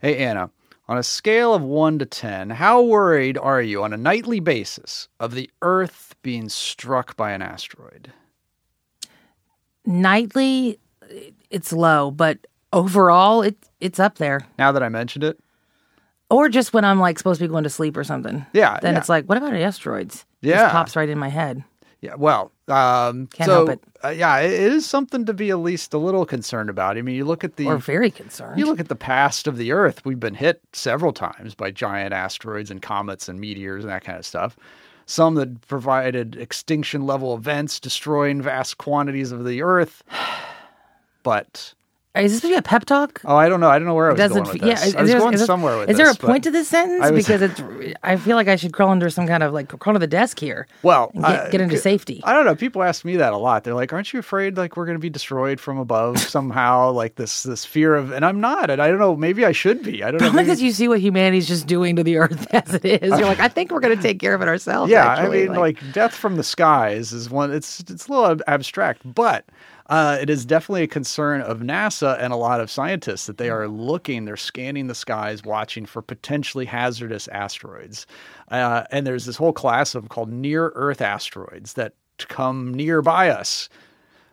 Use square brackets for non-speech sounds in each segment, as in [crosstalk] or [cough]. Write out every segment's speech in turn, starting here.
Hey, Anna, on a scale of 1 to 10, how worried are you on a nightly basis of the Earth being struck by an asteroid? Nightly, it's low, but overall, it, it's up there. Now that I mentioned it? Or just when I'm like supposed to be going to sleep or something. Yeah, Then yeah. it's like, what about asteroids? Yeah. Just pops right in my head. Yeah, well, um, Can't so, help it. Uh, yeah, it it is something to be at least a little concerned about. I mean, you look at the Or very concerned. You look at the past of the Earth, we've been hit several times by giant asteroids and comets and meteors and that kind of stuff. Some that provided extinction level events, destroying vast quantities of the Earth. [sighs] But Is this supposed to be a pep talk? oh, I don't know. I don't know where I was Doesn't going with yeah? this. Is, I was there, going is somewhere with is this. there a point to this sentence? Was- because [laughs] it's. I feel like I should crawl under some kind of like crawl to the desk here. Well, and get, I- get into safety. I don't know. People ask me that a lot. They're like, "Aren't you afraid like we're going to be destroyed from above [laughs] somehow?" Like this, this fear of, and I'm not. And I don't know. Maybe I should be. I don't know. Probably maybe- because you see what humanity's just doing to the earth [laughs] as it is. You're like, I think we're going to take care of it ourselves. Yeah, actually. I mean, like, death from the skies is one. It's it's a little ab- abstract, but uh, it is definitely a concern of NASA and a lot of scientists that they are looking, they're scanning the skies, watching for potentially hazardous asteroids. Uh, and there's this whole class of them called near Earth asteroids that come nearby us.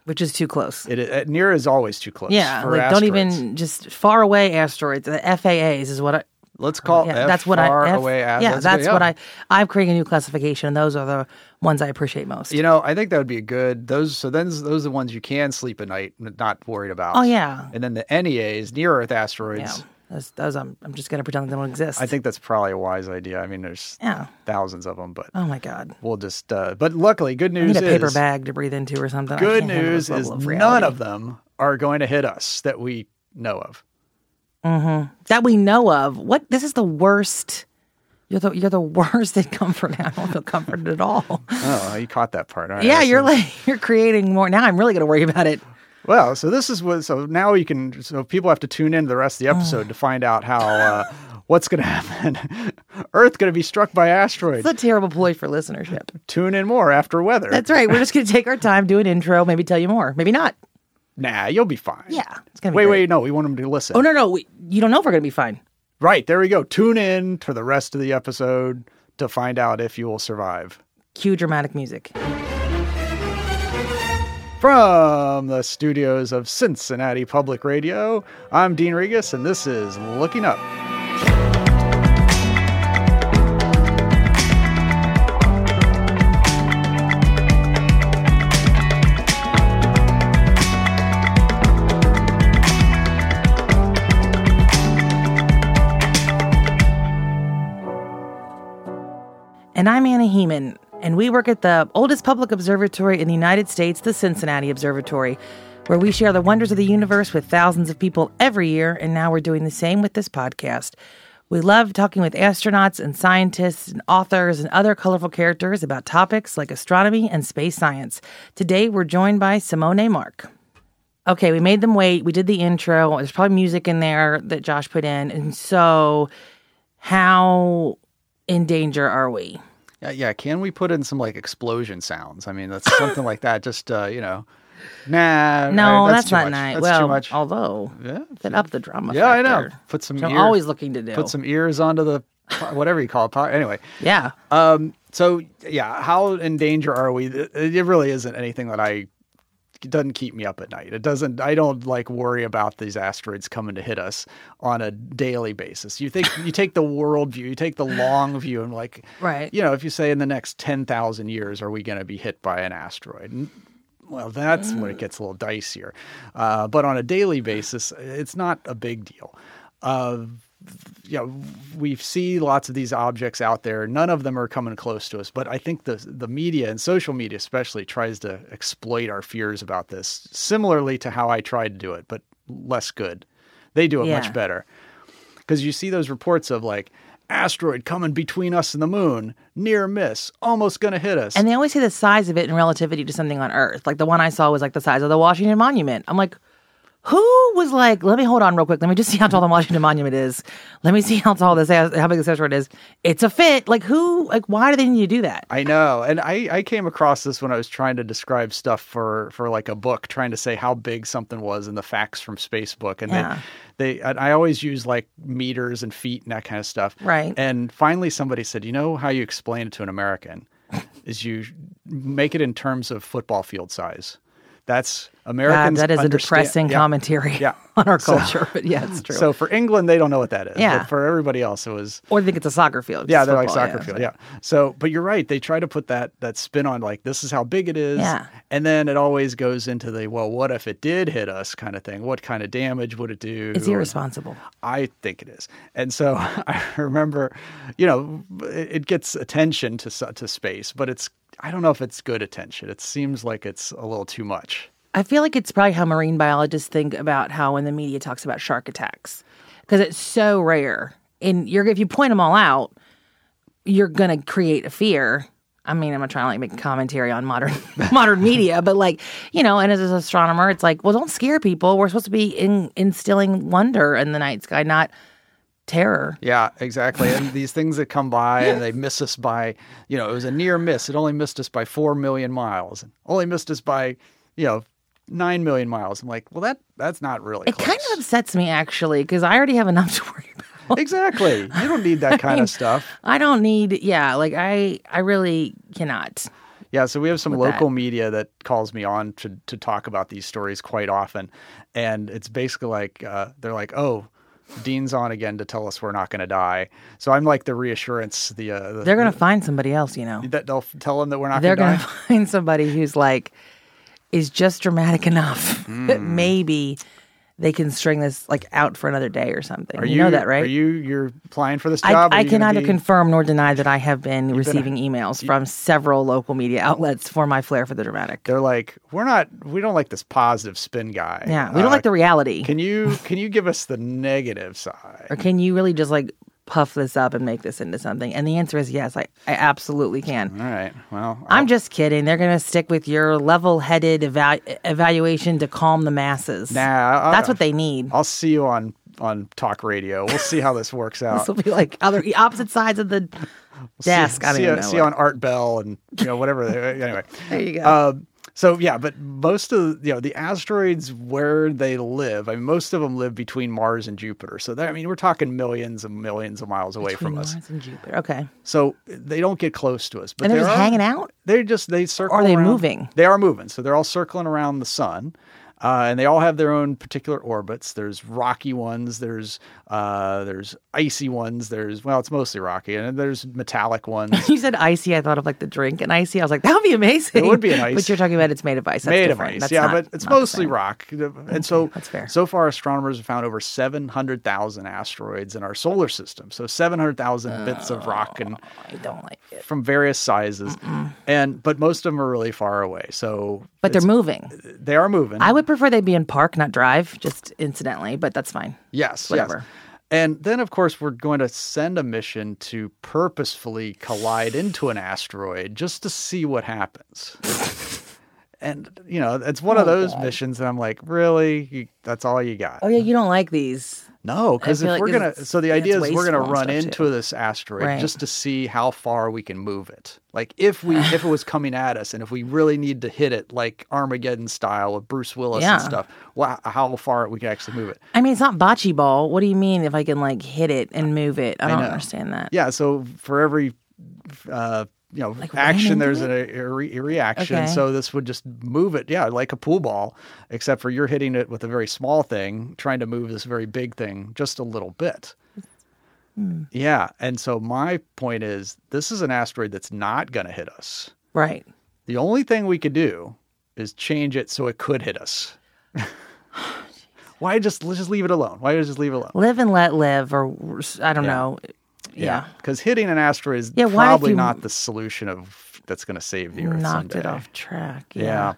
which is too close. It, it near is always too close. yeah, like don't even just far away asteroids. The FAAs is what I. Let's call Yeah, F that's what far I. F- away. as- yeah, that's what yeah. I. I'm creating a new classification. and Those are the ones I appreciate most. You know, I think that would be a good. Those so then those are the ones you can sleep at night, not worried about. Oh, yeah. And then the NEAs, near Earth asteroids. yeah, those, those I'm. I'm just going to pretend they don't exist. I think that's probably a wise idea. I mean, there's Yeah. thousands of them, but Oh my god. we'll just. Uh, but luckily, good I news need a paper is bag to breathe into or something. Good news is of none of them are going to hit us that we know of. that we know of. What? This is the worst. You're the you're the worst [laughs] at comfort. I don't feel comforted at all. Oh, you caught that part. Right, yeah, you're like [laughs] you're creating more. Now I'm really going to worry about it. Well, so this is what. So now you can. So people have to tune in to the rest of the episode to find out how. Uh, [laughs] What's going to happen? Earth going to be struck by asteroids. It's a terrible ploy for listenership. Tune in more after weather. That's right. We're just going to take our time, do an intro, maybe tell you more, maybe not. Nah, you'll be fine. Yeah, it's going to be. Wait, great. wait, no, we want them to listen. Oh no, no, we, you don't know if we're going to be fine. Right, there we go. Tune in to the rest of the episode to find out if you will survive. Cue dramatic music. From the studios of Cincinnati Public Radio, I'm Dean Regas, and this is Looking Up. And I'm Anna Hehman, and we work at the oldest public observatory in the United States, the Cincinnati Observatory, where we share the wonders of the universe with thousands of people every year, and now we're doing the same with this podcast. We love talking with astronauts and scientists and authors and other colorful characters about topics like astronomy and space science. Today, we're joined by Simone Marchi. Okay, we made them wait. We did the intro. There's probably music in there that Josh put in. And so, how in danger are we? Yeah, yeah, can we put in some like explosion sounds? I mean, that's something like that. Just, uh, you know, nah. No, uh, that's, too not much. nice. That's well, too much. although Yeah. set up the drama. Yeah, I know. Put some which I'm always looking to do. Put some ears onto the, whatever you call it. po- Anyway, yeah. Um, so yeah, how in danger are we? It really isn't anything that I doesn't keep me up at night. It doesn't. I don't like worry about these asteroids coming to hit us on a daily basis. You think you take the world view, you take the long view, and like, Right. You know, if you say in the next ten thousand years, are we going to be hit by an asteroid? And, well, that's when it gets a little dicier. Uh, but on a daily basis, it's not a big deal. Uh, you know, we see lots of these objects out there. None of them are coming close to us. But I think the the media and social media especially tries to exploit our fears about this, similarly to how I tried to do it, but less good. They do it Yeah. much better because you see those reports of like asteroid coming between us and the moon, near miss, almost going to hit us. And they always say the size of it in relativity to something on Earth. Like the one I saw was like the size of the Washington Monument. I'm like, Who was like, let me hold on real quick. Let me just see how tall the Washington Monument is. Let me see how tall this, how big this asteroid is. It's a fit. Like who, like why do they need to do that? I know, and I, I came across this when I was trying to describe stuff for for like a book, trying to say how big something was in the facts from Spacebook, and Yeah. they they and I always use like meters and feet and that kind of stuff. Right. And finally, somebody said, you know how you explain it to an American is you make it in terms of football field size. That's God, Americans. that is a depressing yeah. commentary Yeah. [laughs] on our So- culture. but yeah, it's true. So for England, they don't know what that is. Yeah. But for everybody else, it was or they think it's a soccer field. yeah, they're like soccer yeah, field. Yeah. So, but you're right. They try to put that that spin on like this is how big it is. Yeah. And then it always goes into the well, what if it did hit us kind of thing? What kind of damage would it do? It's irresponsible. I think it is. And so [laughs] I remember, you know, it, it gets attention to to space, but it's I don't know if it's good attention. It seems like it's a little too much. I feel like it's probably how marine biologists think about how when the media talks about shark attacks, because it's so rare. And you're if you point them all out, you're gonna create a fear. I mean, I'm not trying to like make commentary on modern [laughs] modern media, but like you know, and as an astronomer, it's like, well, don't scare people. We're supposed to be in, instilling wonder in the night sky, not terror. Yeah, exactly. And these things that come by and they miss us by, you know, it was a near miss. It only missed us by 4 million miles. Only missed us by, you know, 9 million miles. I'm like, well, that that's not really It close. kind of upsets me actually because I already have enough [laughs] to worry about. exactly. You don't need that [laughs] kind of stuff. I don't need, yeah, like I, I really cannot. Yeah, so we have some local that. media that calls me on to to talk about these stories quite often, and it's basically like uh, they're like, "Oh, Dean's on again to tell us we're not going to die." So I'm like the reassurance, the, uh, the They're gonna find somebody else, you know. that they'll tell them that we're not They're going gonna [laughs] find somebody who's like is just dramatic enough that Hmm. maybe they can string this like out for another day or something. Are you, know that, right? Are you you're applying for this I, job? Are I can neither be- confirm nor deny that I have been receiving emails from several local media outlets for my flair for the dramatic. They're like, we're not. We don't like this positive spin guy. Yeah, we don't Uh, like the reality. Can you can you give us the negative side? or can you really just like puff this up and make this into something? And the answer is yes, I, I absolutely can. All right. Well, I'm just kidding. They're going to stick with your level-headed eva- evaluation to calm the masses. nah. I- That's what they need. I'll see you on on talk radio. We'll see how this works [laughs] out. This will be like other opposite sides of the desk. I don't see, know. see on Art Bell and you know whatever. anyway, [laughs] There you go. Um, so yeah, but most of you know the asteroids where they live, I mean, most of them live between Mars and Jupiter. So that, I mean, we're talking millions and millions of miles away Between from us. Mars and Jupiter. Okay. So they don't get close to us. But And they're just are- hanging out? They just they circle. Are they around- moving? They are moving. So they're all circling around the sun. Uh, and they all have their own particular orbits. There's rocky ones. There's uh, there's icy ones. There's well, it's mostly rocky, and there's metallic [laughs] ones. You said icy. I thought of like the drink and icy. I was like, that would be amazing. It would be an ice. But you're talking about it's made of ice. That's made of different. ice. That's yeah, not- but it's mostly rock. And so, that's fair. so far, astronomers have found over 700,000 asteroids in our solar system. So 700,000 bits of rock and I don't like it. from various sizes. And but most of them are really far away. So But they're moving. they are moving. I would prefer they be in park, not drive, just incidentally, but that's fine. Yes, Whatever. yes. And then, of course, we're going to send a mission to purposefully collide into an asteroid just to see what happens. and you know, it's one of Oh, those God. missions that I'm like, really, You- that's all you got? Oh yeah, you don't like these. No, because if like we're gonna, so the idea is we're gonna run into too. this asteroid Right. just to see how far we can move it. Like if we if it [sighs] was coming at us, and if we really need to hit it, like Armageddon style with Bruce Willis Yeah. and stuff, wow, how far we can actually move it. I mean, it's not bocce ball. What do you mean if I can like hit it and move it? I don't know. understand that. Yeah, so for every uh, you know Like action, there's it? a, a, re- a reaction. Okay. So this would just move it, yeah, like a pool ball, except for you're hitting it with a very small thing, trying to move this very big thing just a little bit. Hmm. Yeah, and so my point is, this is an asteroid that's not going to hit us. Right. The only thing we could do is change it so it could hit us. [sighs] [sighs] Why just let's just leave it alone? Why just leave it alone? Live and let live, or I don't Yeah. know. Yeah. because hitting an asteroid is Yeah, probably not the solution of that's going to save the Earth Knocked it off track. Yeah. Yeah.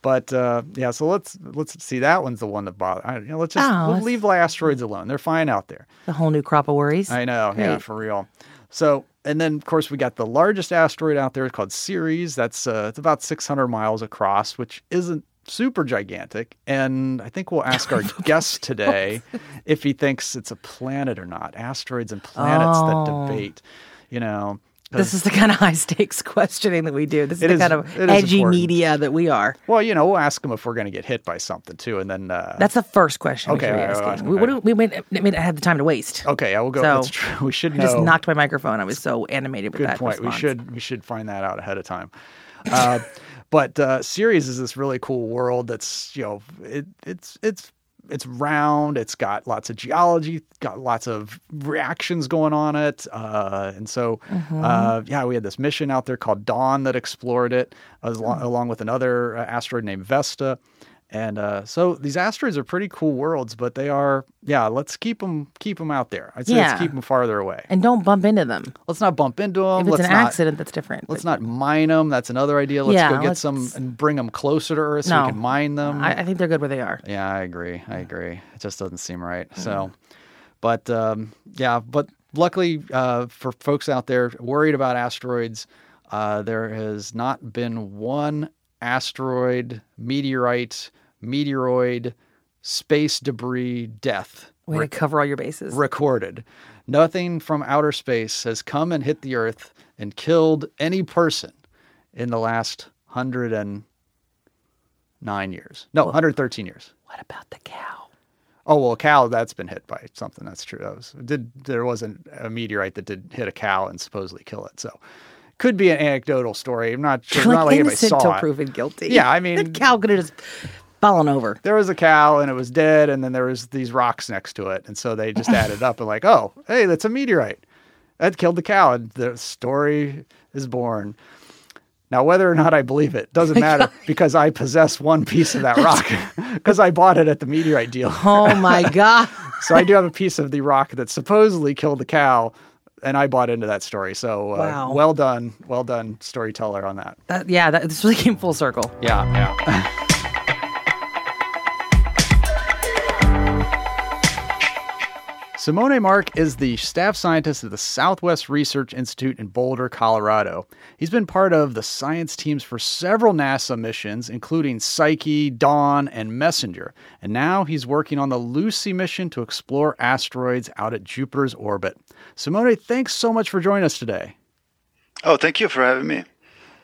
But uh, yeah, so let's let's see. That one's the one that bothers. I, you know, let's just Oh, we'll leave the asteroids alone. They're fine out there. The whole new crop of worries. I know. Yeah, for real. So and then of course we got the largest asteroid out there called Ceres. That's uh, it's about 600 miles across, which isn't super gigantic. And I think we'll ask our [laughs] guest today if he thinks it's a planet or not. Asteroids and planets that Oh. debate, you know. This is the kind of [laughs] high stakes questioning that we do. This is the is- kind of edgy important. media that we are. Well, you know, we'll ask him if we're going to get hit by something too, and then uh, That's the first question Okay, we should right, right, We, do- we I mean, I had the time to waste. okay. I will go. So, that's true. [laughs] We should I know. just knocked my microphone. I was so animated with Good that point. response. We should we should find that out ahead of time. Uh, but uh, Ceres is this really cool world that's you know it, it's it's it's round. It's got lots of geology, got lots of reactions going on it, uh, and so Mm-hmm. uh, yeah, we had this mission out there called Dawn that explored it, as Hmm. along with another uh, asteroid named Vesta. And uh, so these asteroids are pretty cool worlds, but they are yeah. Let's keep them keep them out there. I'd say Yeah. let's keep them farther away. And don't bump into them. Let's not bump into them. If it's let's an not, accident, that's different. Let's but not mine them. That's another idea. Let's Yeah, go get let's- some and bring them closer to Earth so No. we can mine them. I, I think they're good where they are. yeah, I agree. I agree. It just doesn't seem right. Mm-hmm. So, but um, yeah, but luckily uh, for folks out there worried about asteroids, uh, there has not been one asteroid, meteorite, meteoroid, space debris death Way to cover all your bases. recorded. Nothing from outer space has come and hit the Earth and killed any person in the last 109 years. No, 113 years. what about the cow? Oh, well, a cow, that's been hit by something. That's true. That was, did, there wasn't a meteorite that did hit a cow and supposedly kill it. So could be an anecdotal story. I'm not sure. like not like anybody innocent saw till it. proven guilty. Yeah, I mean- the cow could have just fallen over. there was a cow and it was dead and then there was these rocks next to it and so they just added up and like oh hey that's a meteorite that killed the cow and the story is born now whether or not i believe it doesn't [laughs] matter because i possess one piece of that rock because [laughs] i bought it at the meteorite deal Oh my [laughs] god! so i do have a piece of the rock that supposedly killed the cow and i bought into that story so uh, Wow. well done well done storyteller on that That, yeah, that, this really came full circle. yeah yeah [laughs] Simone Marchi is the staff scientist at the Southwest Research Institute in Boulder, Colorado. He's been part of the science teams for several NASA missions, including Psyche, Dawn, and Messenger. And now he's working on the Lucy mission to explore asteroids out at Jupiter's orbit. Simone, thanks so much for joining us today. Oh, thank you for having me.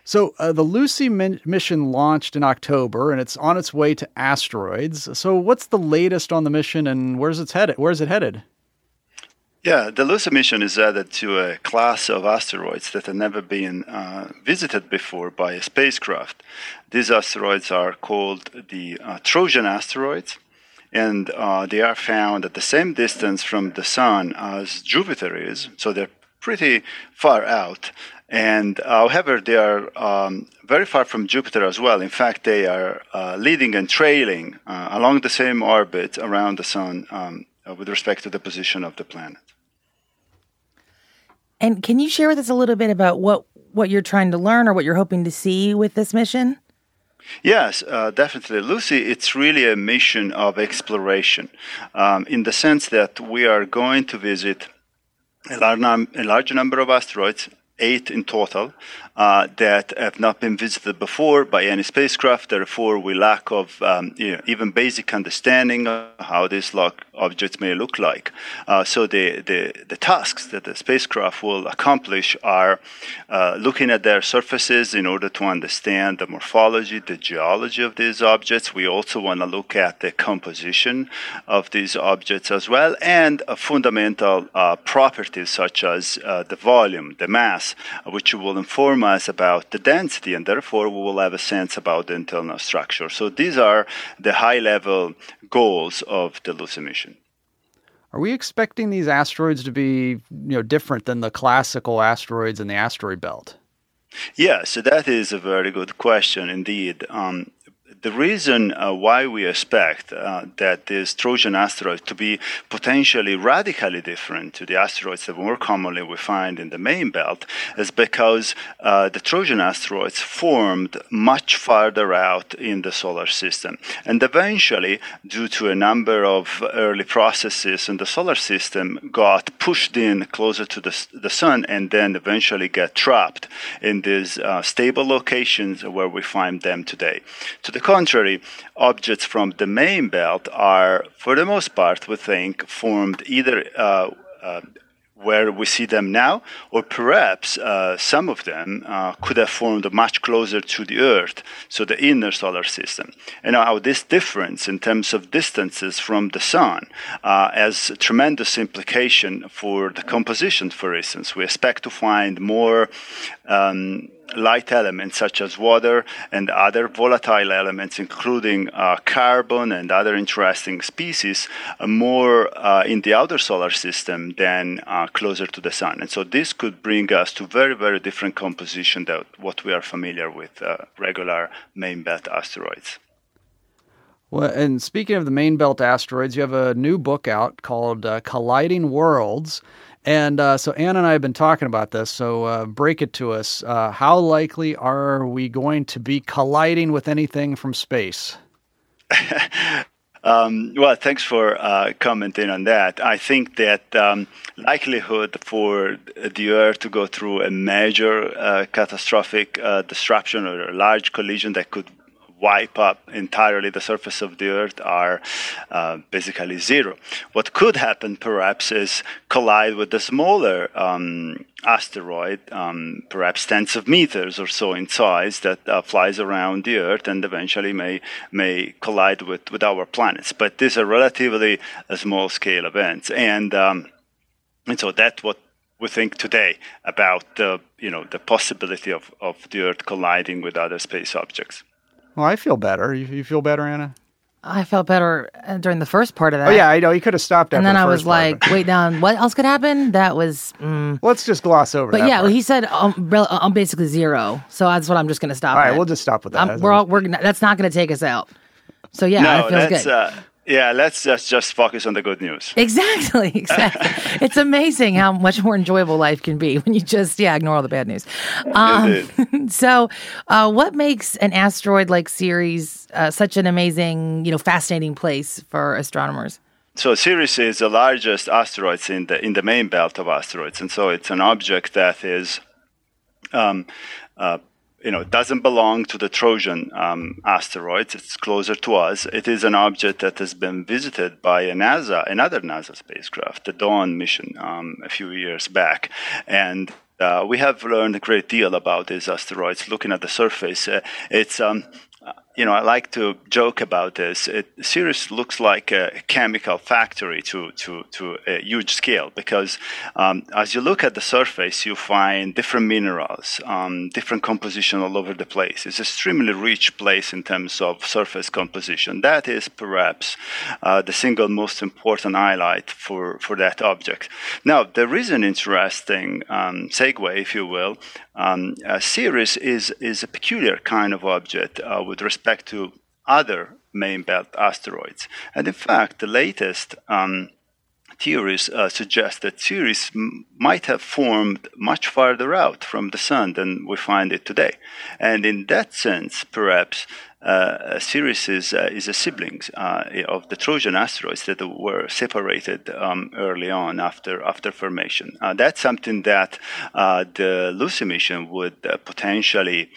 So, uh, the Lucy min- mission launched in October, and it's on its way to asteroids. So, what's the latest on the mission, and where's it headed? Where's it headed? Yeah, the Lucy mission is added to a class of asteroids that have never been uh, visited before by a spacecraft. These asteroids are called the uh, Trojan asteroids, and uh, they are found at the same distance from the Sun as Jupiter is, so they're pretty far out. And uh, however, they are um, very far from Jupiter as well. In fact, they are uh, leading and trailing uh, along the same orbit around the Sun um, with respect to the position of the planet. And can you share with us a little bit about what what you're trying to learn or what you're hoping to see with this mission? Yes, uh, definitely. Lucy, it's really a mission of exploration um, in the sense that we are going to visit a large, num- a large number of asteroids, eight in total, uh, that have not been visited before by any spacecraft. Therefore, we lack of um, you know, even basic understanding of how these lock objects may look like. Uh, so the, the, the tasks that the spacecraft will accomplish are uh, looking at their surfaces in order to understand the morphology, the geology of these objects. We also want to look at the composition of these objects as well, and fundamental uh, properties such as uh, the volume, the mass, which will inform us about the density, and therefore we will have a sense about the internal structure. So these are the high level goals of the Lucy mission. Are we expecting these asteroids to be, you know, different than the classical asteroids in the asteroid belt? Yes, so that is a very good question indeed. Um, the reason uh, why we expect uh, that this Trojan asteroid to be potentially radically different to the asteroids that more commonly we find in the main belt is because uh, the Trojan asteroids formed much farther out in the solar system. And eventually, due to a number of early processes in the solar system, got pushed in closer to the, the sun and then eventually get trapped in these uh, stable locations where we find them today. To the contrary, objects from the main belt are, for the most part, we think, formed either uh, uh, where we see them now, or perhaps uh, some of them uh, could have formed much closer to the Earth, so the inner solar system. And now this difference in terms of distances from the Sun uh, has tremendous implication for the composition, for instance. We expect to find more um, light elements such as water and other volatile elements, including uh, carbon and other interesting species, more uh, in the outer solar system than uh, closer to the sun. And so this could bring us to very, very different composition than what we are familiar with uh, regular main belt asteroids. Well, and speaking of the main belt asteroids, you have a new book out called uh, Colliding Worlds. And uh, so Anna and I have been talking about this. So uh, break it to us. Uh, how likely are we going to be colliding with anything from space? [laughs] um, well, thanks for uh, commenting on that. I think that um, likelihood for the Earth to go through a major uh, catastrophic uh, disruption or a large collision that could wipe up entirely the surface of the Earth are uh, basically zero. What could happen, perhaps, is collide with a smaller um, asteroid, um, perhaps tens of meters or so in size, that uh, flies around the Earth and eventually may may collide with, with our planets. But these are relatively uh, small scale events, and um, and so that's what we think today about the you know the possibility of, of the Earth colliding with other space objects. Well, I feel better. You, you feel better, Anna? I felt better uh, during the first part of that. Oh yeah, I know. You could have stopped. and then the I first was like, but- "Wait, down. What else could happen?" That was. Mm. let's just gloss over. But that yeah, part. he said um, rel- I'm basically zero, so that's what I'm just going to stop. All right, at. we'll just stop with that. Um, we're all, we're gonna- that's not going to take us out. So yeah, no, it feels that's good. uh, yeah. Let's just just focus on the good news. Exactly, [laughs] exactly. it's amazing how much more enjoyable life can be when you just yeah ignore all the bad news. Um, [laughs] so, uh, what makes an asteroid-like Ceres uh, such an amazing, you know, fascinating place for astronomers? So Ceres is the largest asteroid in the in the main belt of asteroids, and so it's an object that is, um, uh, you know, it doesn't belong to the Trojan um, asteroids. It's closer to us. It is an object that has been visited by a NASA, another NASA spacecraft, the Dawn mission, um, a few years back, and. Uh, we have learned a great deal about these asteroids. Looking at the surface, uh, it's um, you know, I like to joke about this. It, Ceres looks like a chemical factory to, to, to a huge scale because um, as you look at the surface, you find different minerals, um, different composition all over the place. It's extremely rich place in terms of surface composition. That is perhaps uh, the single most important highlight for, for that object. Now, there is an interesting um, segue, if you will. Um, Ceres is, is a peculiar kind of object uh, with respect to other main belt asteroids. And in fact, the latest um, theories uh, suggest that Ceres m- might have formed much farther out from the Sun than we find it today. And in that sense, perhaps uh, Ceres is, uh, is a sibling uh, of the Trojan asteroids that were separated um, early on after, after formation. Uh, that's something that uh, the Lucy mission would potentially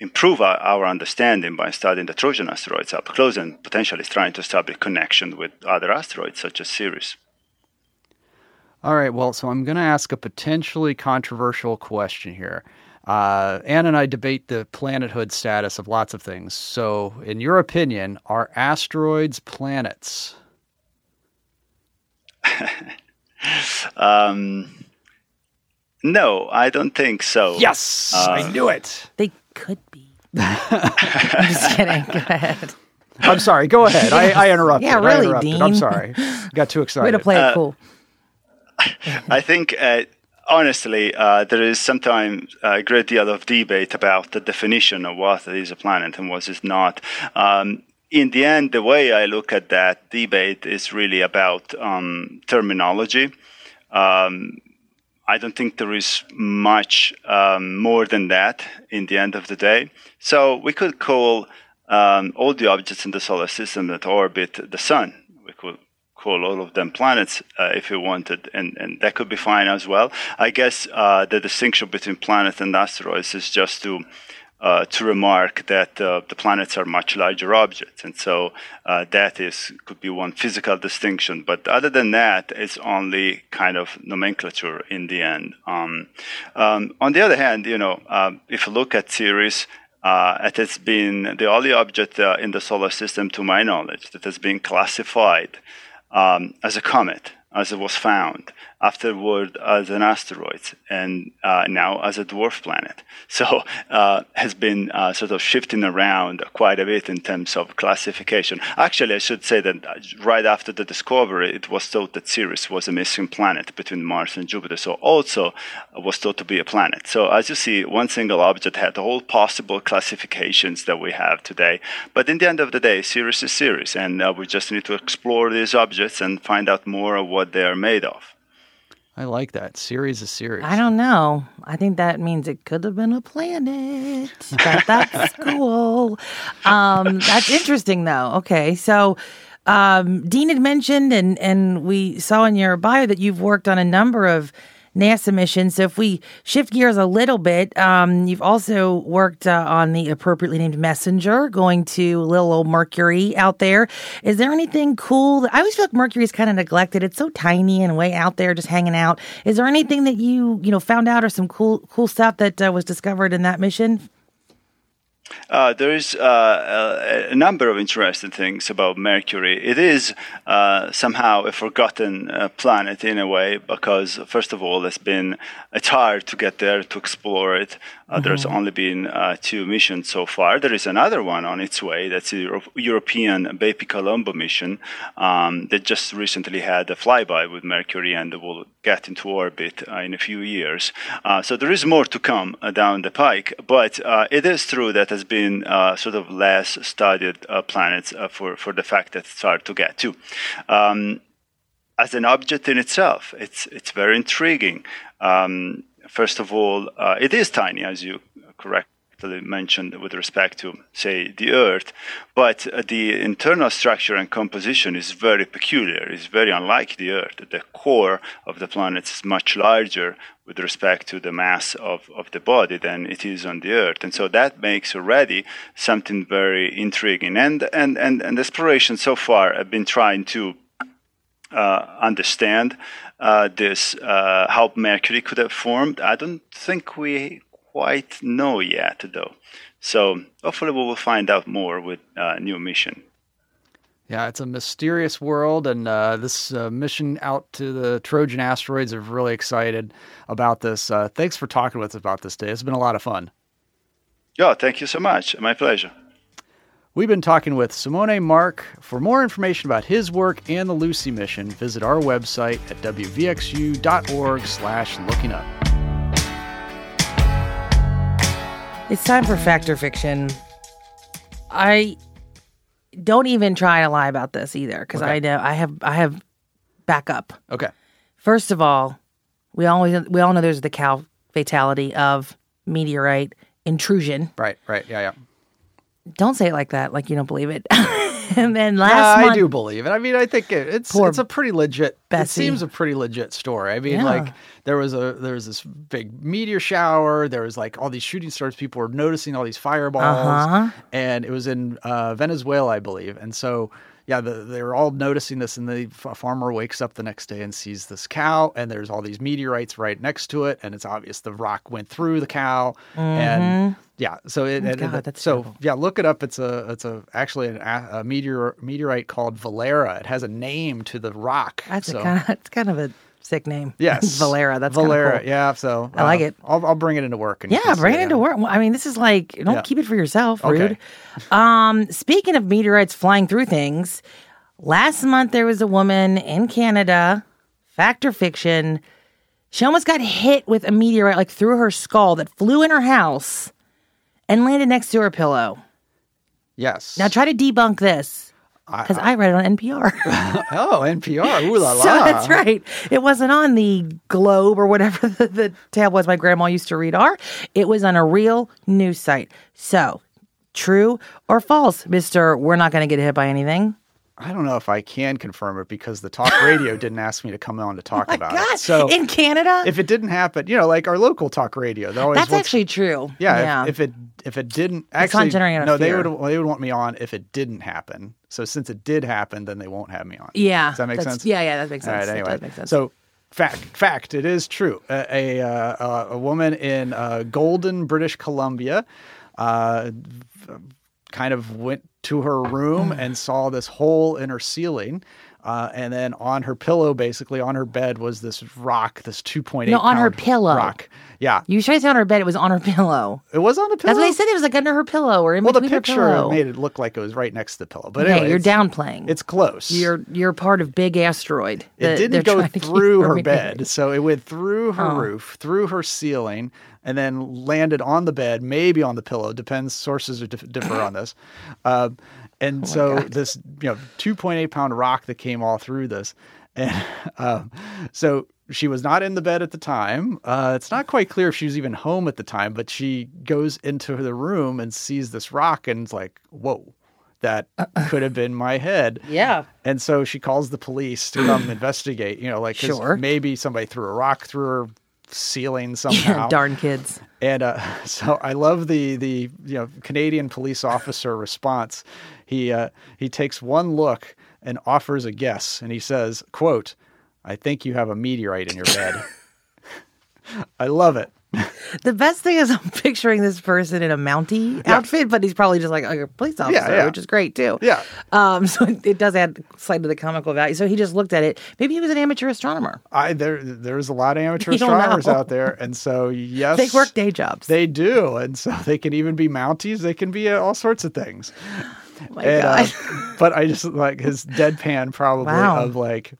improve our, our, understanding by studying the Trojan asteroids up close and potentially trying to establish connection with other asteroids such as Ceres. All right. Well, so I'm going to ask a potentially controversial question here. Uh, Ann and I debate the planethood status of lots of things. So, in your opinion, are asteroids planets? [laughs] um, no, I don't think so. Yes, uh, I knew it. They could be. [laughs] I'm just kidding. Go ahead. I'm sorry. Go ahead. I, I interrupted. Yeah, really, I interrupted. Dean. I'm sorry. Got too excited. Way to play it cool. [laughs] I think, uh, honestly, uh, there is sometimes a great deal of debate about the definition of what is a planet and what is not. Um, in the end, the way I look at that debate is really about um, terminology. Um, I don't think there is much um, more than that in the end of the day. So we could call um, all the objects in the solar system that orbit the sun. We could call all of them planets uh, if you wanted, and, and that could be fine as well. I guess uh, the distinction between planet and asteroids is just to uh, to remark that uh, the planets are much larger objects, and so uh, that is could be one physical distinction. But other than that, it's only kind of nomenclature in the end. Um, um, on the other hand, you know, uh, if you look at Ceres, uh, it has been the only object uh, in the solar system, to my knowledge, that has been classified um, as a comet, as it was found afterward as an asteroid and uh, now as a dwarf planet. [laughs] So uh, has been uh, sort of shifting around quite a bit in terms of classification. Actually, I should say that uh, right after the discovery, it was thought that Ceres was a missing planet between Mars and Jupiter. So also was thought to be a planet. So as you see, one single object had all possible classifications that we have today. But in the end of the day, Ceres is Ceres, and uh, we just need to explore these objects and find out more of what they are made of. I like that. Ceres is Ceres. I don't know. I think that means it could have been a planet. But that's [laughs] cool. Um, that's interesting, though. Okay, so um, Dean had mentioned, and and we saw in your bio that you've worked on a number of NASA mission. So if we shift gears a little bit, um, you've also worked uh, on the appropriately named Messenger, going to little old Mercury out there. Is there anything cool? That, I always feel like Mercury is kind of neglected. It's so tiny and way out there, just hanging out. Is there anything that you you know found out or some cool cool stuff that uh, was discovered in that mission? Uh, there is uh, a, number of interesting things about Mercury. It is uh, somehow a forgotten uh, planet in a way because, first of all, it's been it's hard to get there to explore it. Uh, mm-hmm. There's only been uh, two missions so far. There is another one on its way. That's the Euro- European Bepi-Colombo mission um, that just recently had a flyby with Mercury and will get into orbit in a few years. so there is more to come down the pike. But it is true that has been uh, sort of less studied uh, planets uh, for, for the fact that it's hard to get to. Um, as an object in itself, it's, it's very intriguing. Um, first of all, uh, it is tiny, as you correct mentioned with respect to, say, the Earth, but uh, the internal structure and composition is very peculiar. It's very unlike the Earth. The core of the planet is much larger with respect to the mass of, of the body than it is on the Earth. And so that makes already something very intriguing. And, and, and, and exploration so far have been trying to uh, understand uh, this, uh, how Mercury could have formed. I don't think we quite know yet, though. So hopefully we will find out more with uh, new mission. Yeah, it's a mysterious world, and uh, this uh, mission out to the Trojan asteroids are really excited about this. Uh, thanks for talking with us about this today. It's been a lot of fun. Yeah, thank you so much. My pleasure. We've been talking with Simone Marchi. For more information about his work and the Lucy mission, visit our website at wvxu.org slash looking up. It's time for fact or fiction. I don't even try to lie about this either because okay. I know I have I have backup. Okay. First of all, we always we all know there's the cow fatality of meteorite intrusion. Right. Right. Yeah. Yeah. Don't say it like that, like you don't believe it. [laughs] and then last month, I do believe it. I mean, I think it, it's it's a pretty legit. Bessie. It seems a pretty legit story. I mean, yeah. like there was a there was this big meteor shower. There was like all these shooting stars. People were noticing all these fireballs, uh-huh. and it was in uh, Venezuela, I believe. And so yeah, the, they're all noticing this, and the farmer wakes up the next day and sees this cow, and there's all these meteorites right next to it, and it's obvious the rock went through the cow, mm-hmm. and yeah, so it, oh, God, it so terrible. yeah, look it up. It's a it's a actually an, a meteor meteorite called Valera. It has a name to the rock. That's so. kind of, [laughs] it's kind of a sick name. [laughs] Yes, Valera. That's Valera. Cool. Yeah. So I like uh, it. I'll, I'll bring it into work. yeah, bring it into work. I mean, this is like don't yeah. keep it for yourself. Rude. Okay. um, speaking of meteorites flying through things, last month there was a woman in Canada, fact or fiction. She almost got hit with a meteorite like through her skull that flew in her house and landed next to her pillow. Yes. Now try to debunk this because I, I, read it on NPR. [laughs] oh, NPR. Ooh la [laughs] la. So that's right. It wasn't on the Globe or whatever [laughs] the, the tabloids my grandma used to read are. It was on a real news site. So, true or false, Mister? We're not going to get hit by anything. I don't know if I can confirm it because the talk radio [laughs] didn't ask me to come on to talk My about God. it. So in Canada, if it didn't happen, you know, like our local talk radio, they always that's wants- actually true. yeah. yeah. If, if it if it didn't actually generating out of no, they would they would want me on if it didn't happen. So since it did happen, then they won't have me on. yeah. Does that make sense? Yeah, yeah, that makes sense. right. That Anyway, does make sense. so fact, fact, it is true. A a, uh, a woman in uh, Golden, British Columbia, uh, kind of went to her room and saw this hole in her ceiling. Uh, and then on her pillow, basically on her bed, was this rock, this 2.8 No, on her pillow. rock. Yeah, you tried to say on her bed, it was on her pillow. it was on the pillow. That's what they said. It was like under her pillow or in well, the between her picture pillow. made it look like it was right next to the pillow. But okay, anyway, you're it's- downplaying. It's close. you're you're part of big asteroid. It didn't go trying to keep through her bed. So it went through her Oh. roof, through her ceiling, and then landed on the bed, maybe on the pillow. Depends. Sources are dif- differ on this. Uh, and so this, you know, 2.8 pound rock that came all through this. And um, [laughs] so she was not in the bed at the time. Uh, it's not quite clear if she was even home at the time, but she goes into the room and sees this rock and is like, whoa, that [laughs] could have been my head. Yeah. And so she calls the police to come investigate, you know, like, Sure. maybe somebody threw a rock through her ceiling [laughs] somehow. Darn kids. And uh, [laughs] so I love the the you know Canadian police officer response. He uh, he takes one look and offers a guess, and he says, "quote I think you have a meteorite in your bed." [laughs] I love it. [laughs] The best thing is I'm [laughs] picturing this person in a Mountie outfit, but he's probably just like a police officer, yeah. which is great too. Yeah. Um, [laughs] so it, does add slightly to the comical value. So he just looked at it. Maybe he was an amateur astronomer. I there there's a lot of amateur astronomers out there, and so yes, They work day jobs. They do, and so they can even be Mounties. They can be uh, all sorts of things. oh my And, uh, God. but I just like his deadpan, probably Wow. of like,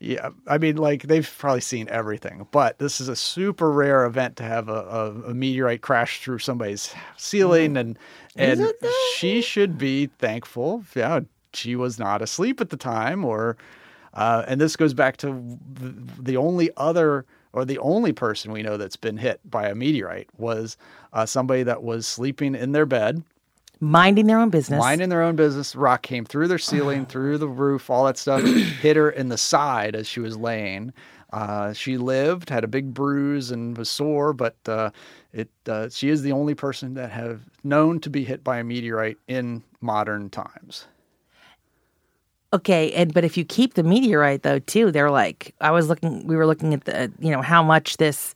yeah. I mean, like they've probably seen everything, but this is a super rare event to have a, a, a meteorite crash through somebody's ceiling, and and she should be thankful. Yeah, she was not asleep at the time, or uh, and this goes back to the, the only other or the only person we know that's been hit by a meteorite was uh, somebody that was sleeping in their bed Minding their own business. minding their own business. Rock came through their ceiling, [sighs] through the roof, all that stuff, [clears throat] hit her in the side as she was laying. Uh, she lived, had a big bruise, and was sore, but uh, it uh, she is the only person that have known to be hit by a meteorite in modern times. Okay, and but if you keep the meteorite though too, they're like I was looking. We were looking at the you know how much this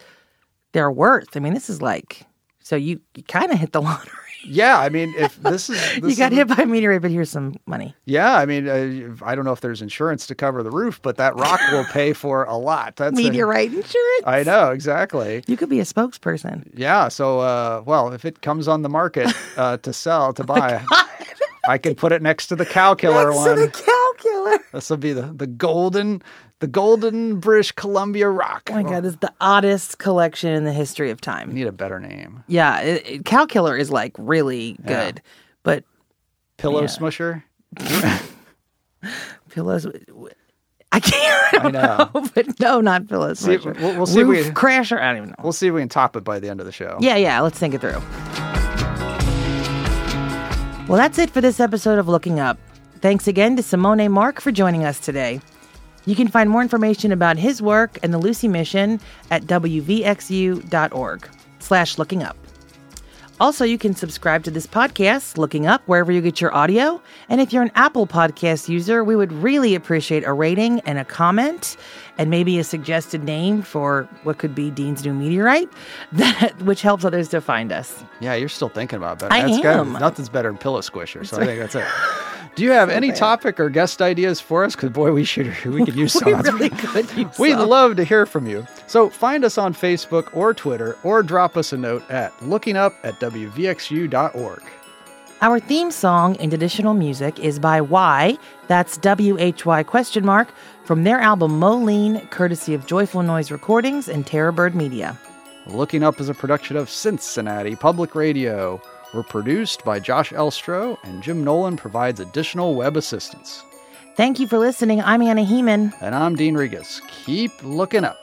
they're worth. I mean, this is like so you, you kind of hit the [laughs] lottery. Yeah, I mean, if this is [laughs] this you got is- hit by a meteorite, but here's some money. Yeah, I mean, uh, I don't know if there's insurance to cover the roof, but that rock will [laughs] pay for a lot. That's a- Meteorite insurance. I know exactly. You could be a spokesperson. Yeah. So, uh, well, if it comes on the market uh, to sell to [laughs] buy, I can put it next to the cow killer Next to one. Killer. [laughs] This will be the the golden, the golden British Columbia rock. Oh my god, this is the oddest collection in the history of I time. need a better name. Yeah, it, it- cow killer is like really good, but Pillow Yeah. smusher. [laughs] pillows. I can't. I know. [laughs] but no, not pillows. See, we'll- we'll see if Roof we- crasher. I don't even know. We'll see if we can top it by the end of the show. Yeah, yeah, let's think it through. Well, that's it for this episode of Looking Up. Thanks again to Simone Marchi for joining us today. You can find more information about his work and the Lucy mission at wvxu.org slash looking up. Also, you can subscribe to this podcast, Looking Up, wherever you get your audio. And if you're an Apple Podcast user, we would really appreciate a rating and a comment and maybe a suggested name for what could be Dean's New Meteorite, [laughs] that which helps others to find us. Yeah, you're still thinking about that. I That's am. nothing's better than pillow squisher. So I think that's it. [laughs] Do you have any topic or guest ideas for us? Because boy, we should we could use [laughs] some. We really could use We'd some. love to hear from you. So find us on Facebook or Twitter or drop us a note at lookingup at wvxu.org. Our theme song and additional music is by Y, that's W H Y question mark, from their album Moh Lhean, courtesy of Joyful Noise Recordings and Terrorbird Media. Looking Up is a production of Cincinnati Public Radio. We're produced by Josh Elstro, and Jim Nolan provides additional web assistance. Thank you for listening. I'm Anna Hehman. And I'm Dean Regas. Keep looking up.